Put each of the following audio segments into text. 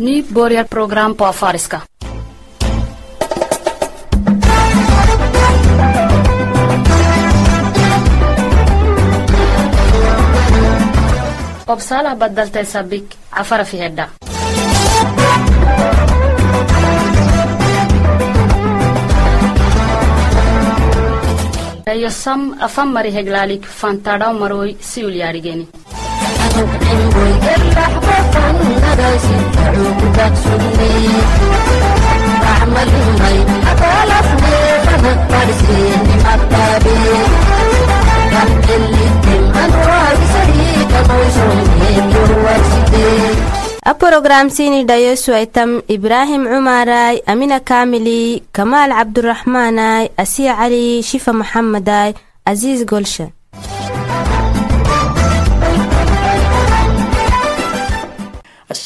Nu börjar program på afariska. obsalah badaltay sabik cafara fi hedha eyo sam afan mari heglaalik fantadhaw maroy siul yaadhigeni a porogramsini dhayosu aitam ibrahim cumaray amina kamili kamaal cabduraxmaanay asiya cali shifa maxamaday aziis golsha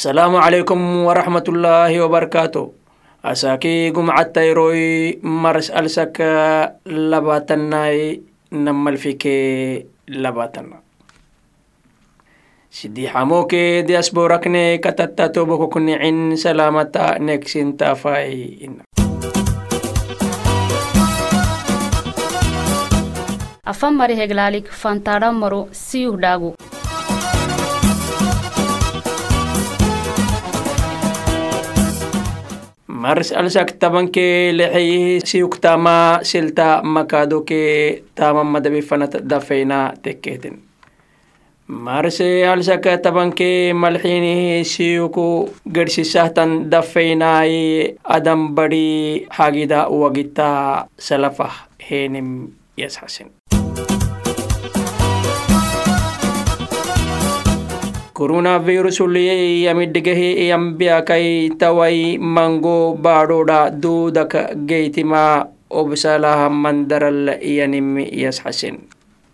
السلام عليكم ورحمة الله وبركاته. أساكي قمعت تيروي مرس ألسك لباتناي نما الفكي لباتنا سيدي حموكي دي أسبوركني كتتا توبكو كني عن سلامتا نكسين تافاي. إنا afan mari heglaalik fantaadhan maro siyuh mars alsak tabanke lexeyihi siyuktama silta makadoke tama madabifanat dafeyna teketen marse alsak tabanke malxinihi siyuku gersisahtan dafeynai adam badi hagida wagita salafah henim Koroonaavirusullee yamiddi gahee yambiyaa kay taway mangoo baadhoodha duudaka geetimaa obsalaha mandaral yanimi yasxasin.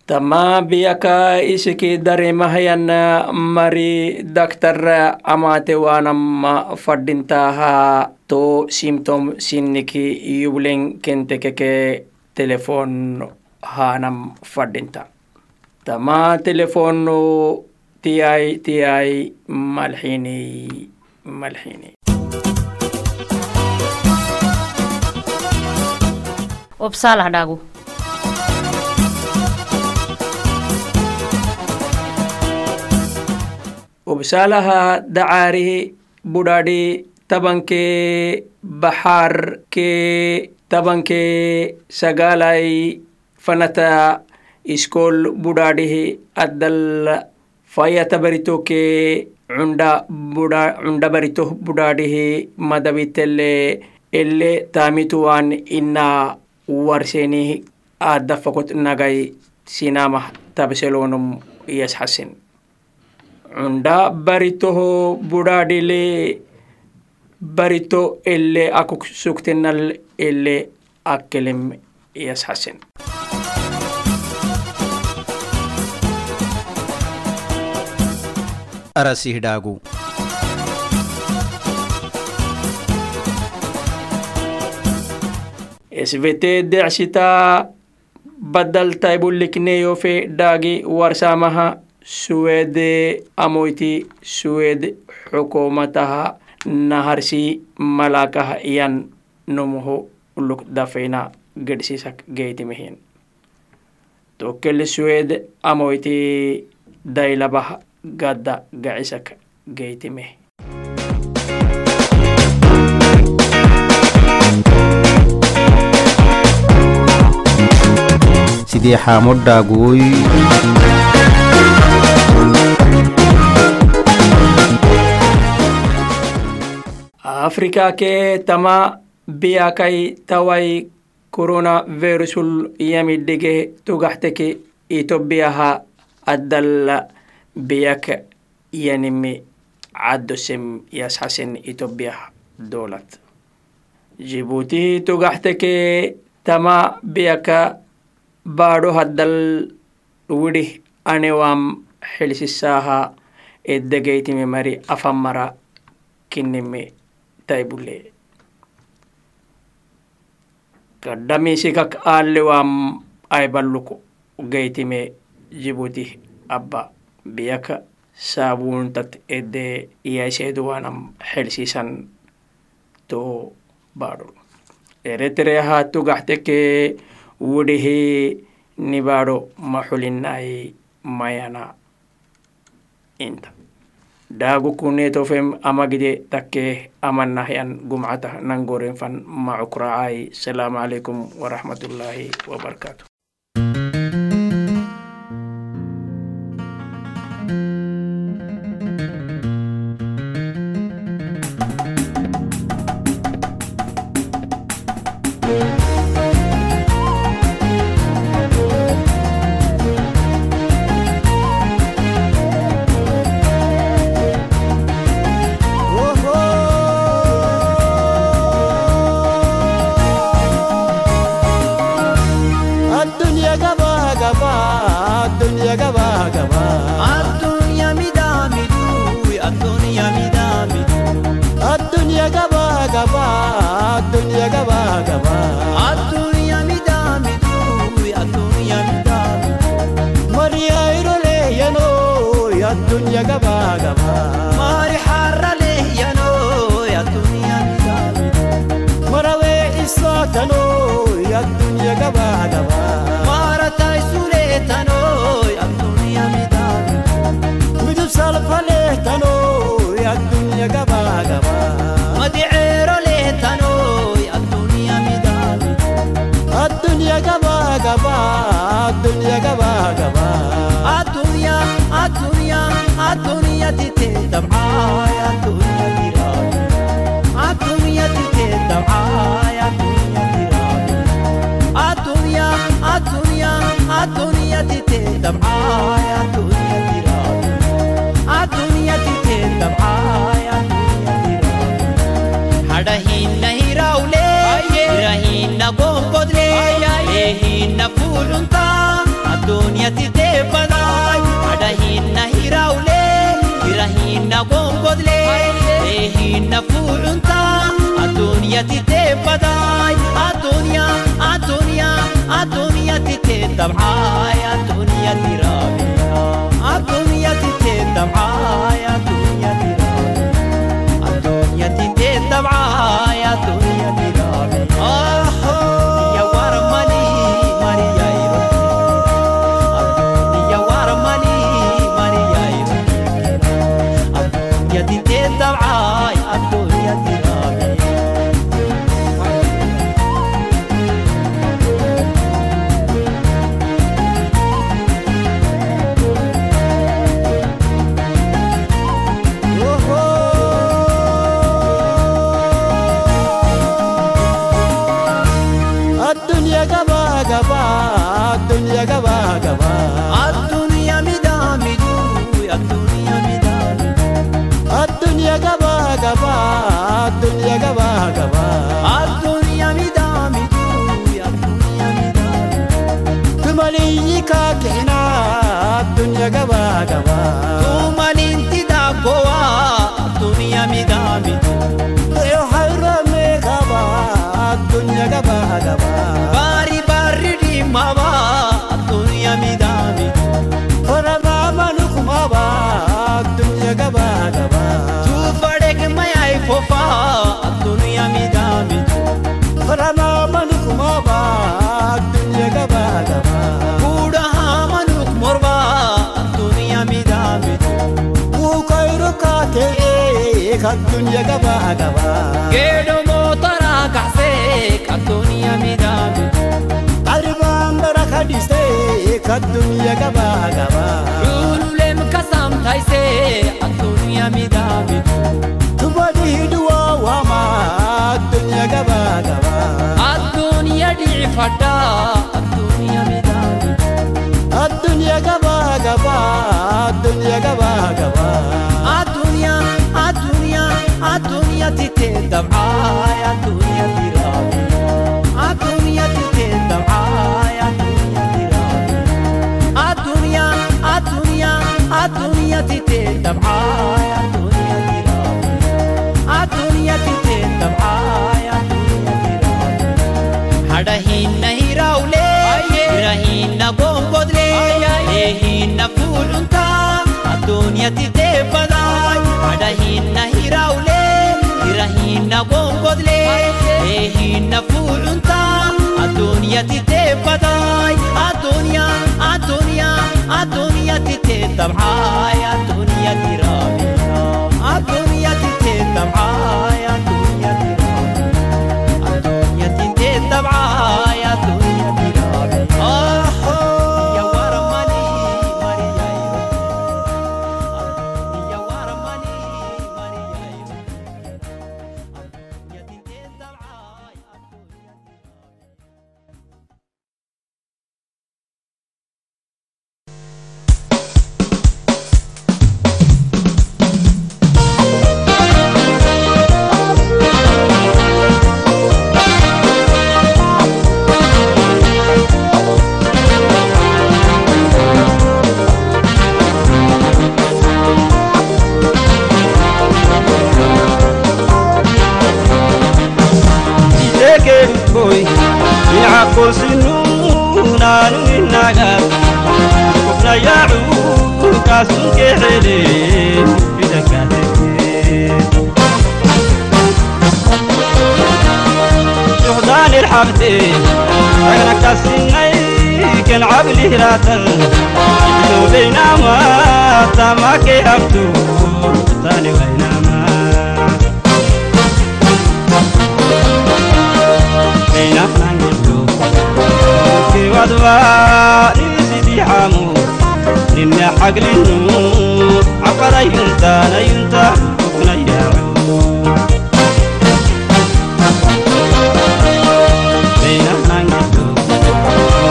Tamaa biyaka isiki daremahayana mari daktar amaate waanama fadintaaha to symptom sinniki yublen kentekeke telefon haanam fadinta. Tamaa telefoonu tama telefono tiyai tiyai malxini malxini obsalah dhaagu obsalaha dacaarihi budhadhi tabanke baxaarke tabanke sagalai fanata iskol budhadhihi addal fayyata baritoo kee cunda buda cunda baritoo budaadhihii madabitellee illee taamitu waan innaa warseenii addafakot nagay sinamah tabselonum yashasin cunda baritoho budaadhilee barito illee akuk suktinal illee akkelim yashasin arasihdhaagu svt decsita badaltaibulikneyofe dhaagi warsamaha suwede amoyti suwed xukumataha naharsi malakaha iyan numuhu luk dafeyna gedsisak geytimehin tokel suwed amoyti daylabah gadda gacisak geytimeh sidii xaamodhaaguy afrika ke tama biyakai tawai corona virusul yamidhige tugaxteke itobiyaha biyya yaanimmi عدسم يسحسن إتوبيا دولت جيبوتي تغحتك تما بيكا بارو هدل ودي أنيوام حلس الساها إدقيت مري أفمرا كنمي تايبولي قدمي سيكك آلوام أيبالوكو جيتمي جيبوتي أبا biyaka saabuuntat ede iaiseduwanam helsiisan to baadol eretereha tugaxteke wudihi nibaado maxulinai mayana inta. Daagukuneetofem amagide takke amanahyan gumcata nangorenfan macukracai salaamu alaikum warahmatullahi wabarakatu ya gabaa gabaa. Maara taayisulee tanoo yaadduun yaa miidhaa. Midib salphalee tanoo ya gabaa gabaa. Madi ceerolee tanoo yaadduun yaa miidhaa. Ya gabaa gabaa. Adduun ya gabaa gabaa. Adduun yaa adduun yaa adduun yaa titee dabcaa adduun yaa miidhaa. Adduun. عالدنيا دمعة يا دنيا عالدنيا تتين دمعة يا دنيا حدهين نهي راولي رهين نبوه قدلي رهين نفول انتا عالدنيا تتين بناي حدهين نهي راولي رهين نبوه قدلي رهين نفول انتا Atonia تيتي بداي أتونيا أتونيا أتونيا تيتي دمعاي أتونيا تي رابيا أتونيا تيتي دمعاي daba daba. Tuufadheeg mayaa ifoofa. Kadduniya gabaa gabaa. Geedoo mootaraa kaasee kadduniya miidhaame. Arribaan bara kadhisee kadduniya gabaa gabaa. namtaysee addunyaa miidhame tumadii duwwaa dunya addunyaa gabaa gabaa addunyaa dhiifadhaa addunyaa miidhame addunyaa gabaa gabaa addunyaa gabaa gabaa addunyaa addunyaa addunyaa titee dabcaa addunyaa. गिरावले हिराहींना गोंगोदले हेहींना फुलुंता आतोनिया तिथे पदाय आतोनिया आतोनिया आतोनिया तिथे तबहाय आतोनिया गिरावे आतोनिया तिथे तबहाय كورسنونا نغنغا كفنا يعود كاسون كحلي بدكاتي يحضان الحبتي عينا كاسيني كان عبلي راتل بينا ما تماكي أبتو تاني وينا أدوار بديعمو نمي حقل النمو عقر ينتا نينتا حكنا يعمو بينا نانجدو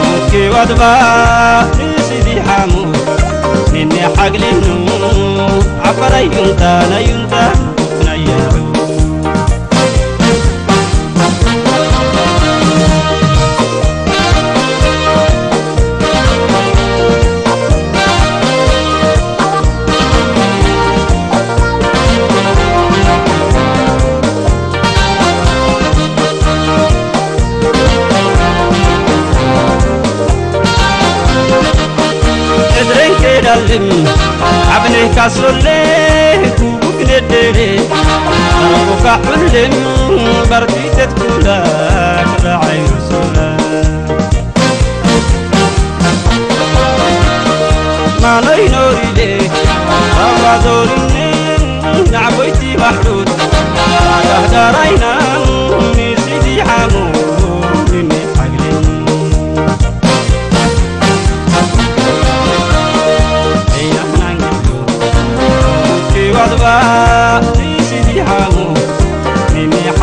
موكي وادوار بديعمو نمي حقل النمو عقر ينتا نينتا حكنا يعمو አልችልም አብኔ ካስሎሌኩ ግደደሬ ሩካ ዑልም በርቲተት ኩላ ክላዓይኑ ሱላ ማለይ ኖሪዴ ኣዋ ዞርኒ ናዕቦይቲ ባሕሉት ዳህዳራይና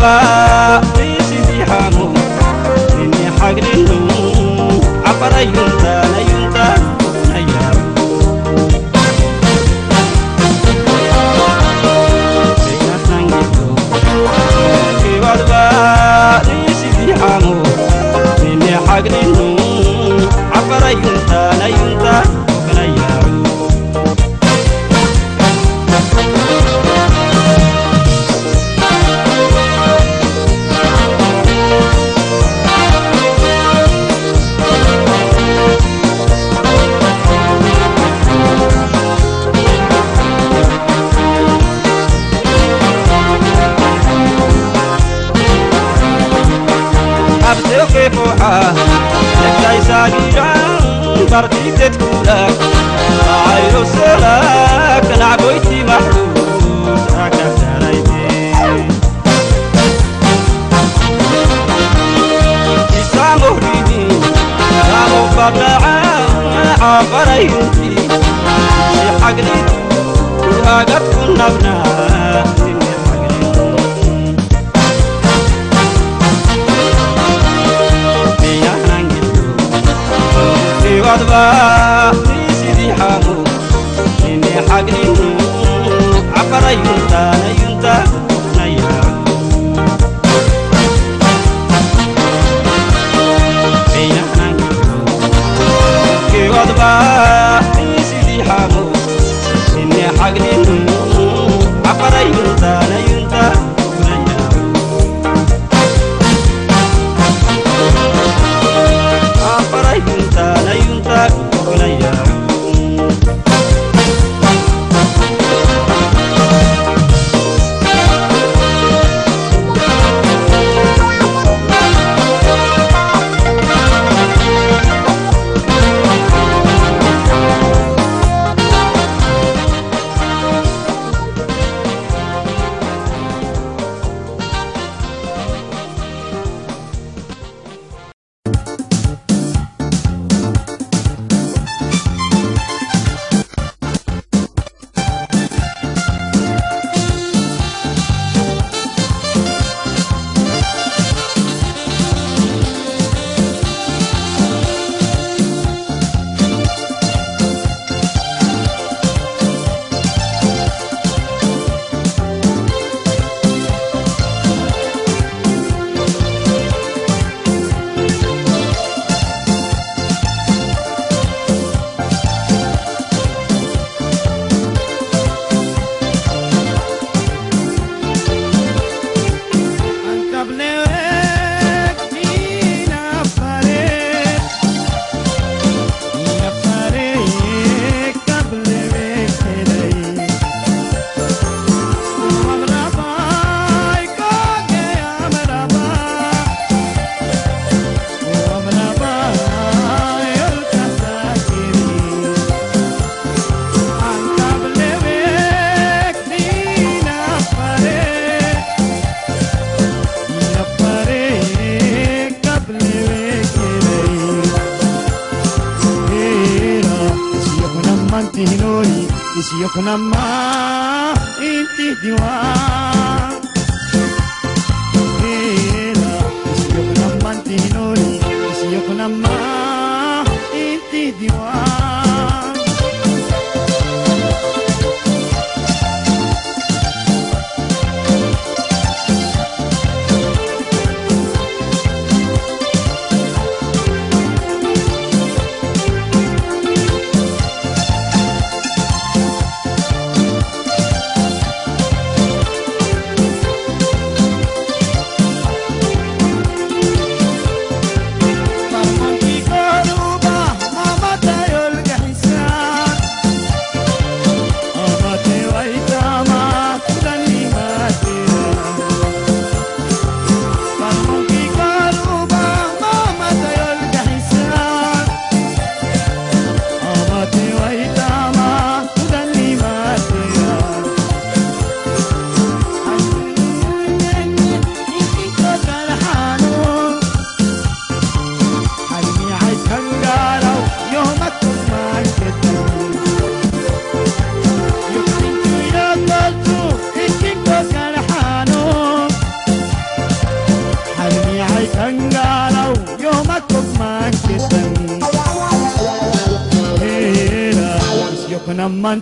bye. كيف وحاه لك عيسى جوجان بركي تتكولك عايرو سلاك نعبويتي محروس هكذا سرايتي عيسى مهريدين سامو بقاعة عبر ينتي شي حقريت وهاقت كنا بنار قدبا سيدي حامو إني حقني عقرا يلتاني Ayoko na maintindihan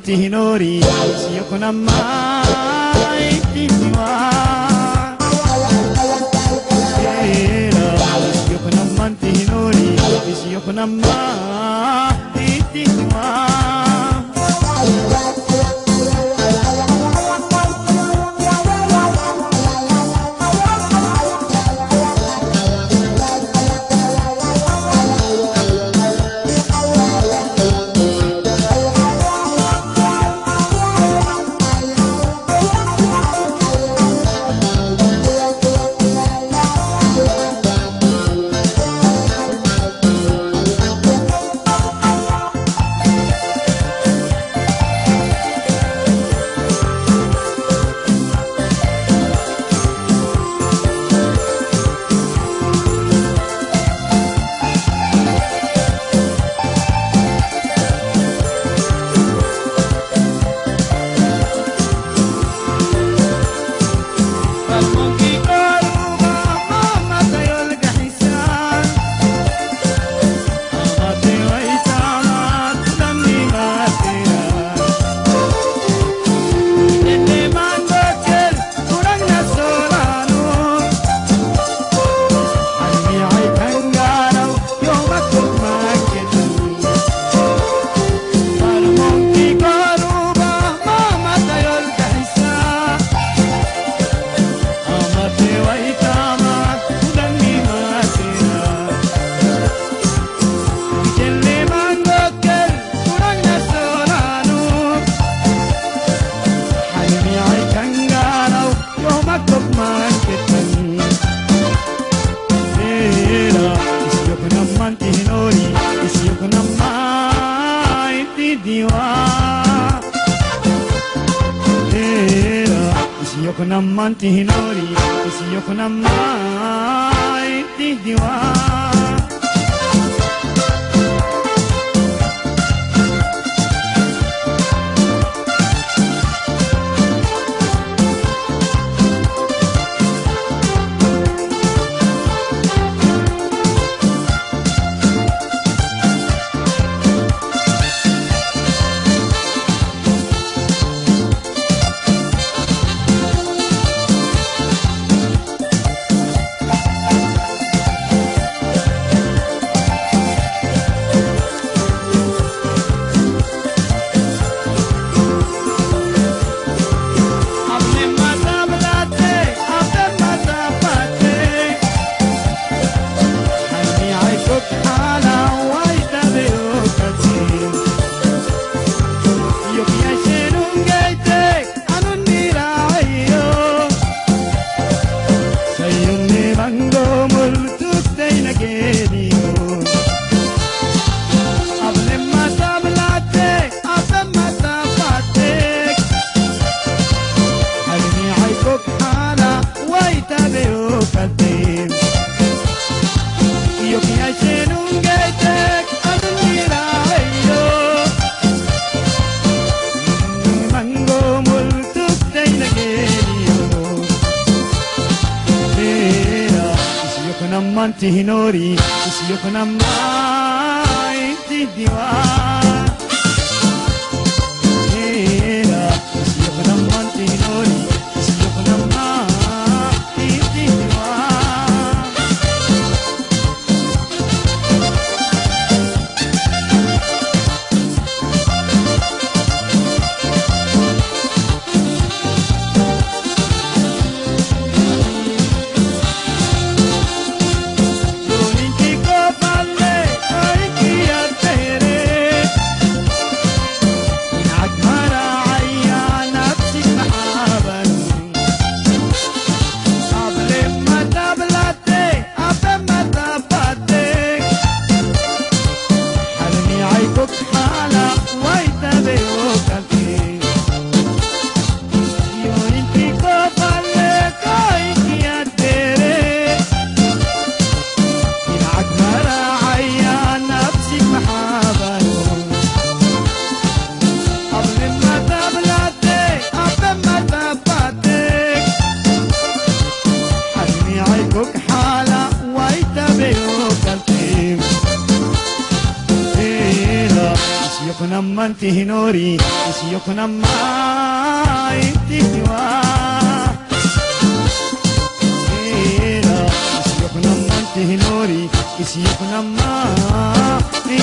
ভিত্তিহীন Namanti tihinori, isiyo ko naman, tidiwan. tihinori, isyok ng mga intindiwan. அம்மா நீ